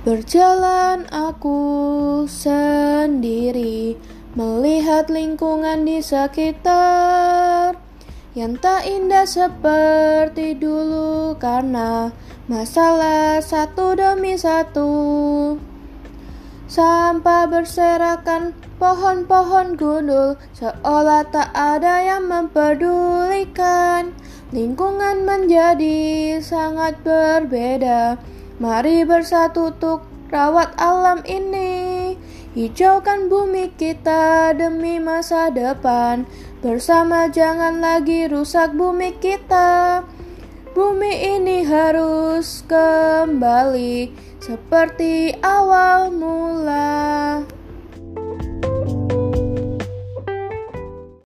Berjalan aku sendiri Melihat lingkungan di sekitar Yang tak indah seperti dulu Karena masalah satu demi satu. Sampah berserakan pohon-pohon gundul Seolah tak ada yang mempedulikan. Lingkungan menjadi sangat berbeda Mari bersatu untuk rawat alam ini. Hijaukan bumi kita demi masa depan. Bersama jangan lagi rusak bumi kita. Bumi ini harus kembali. Seperti awal mula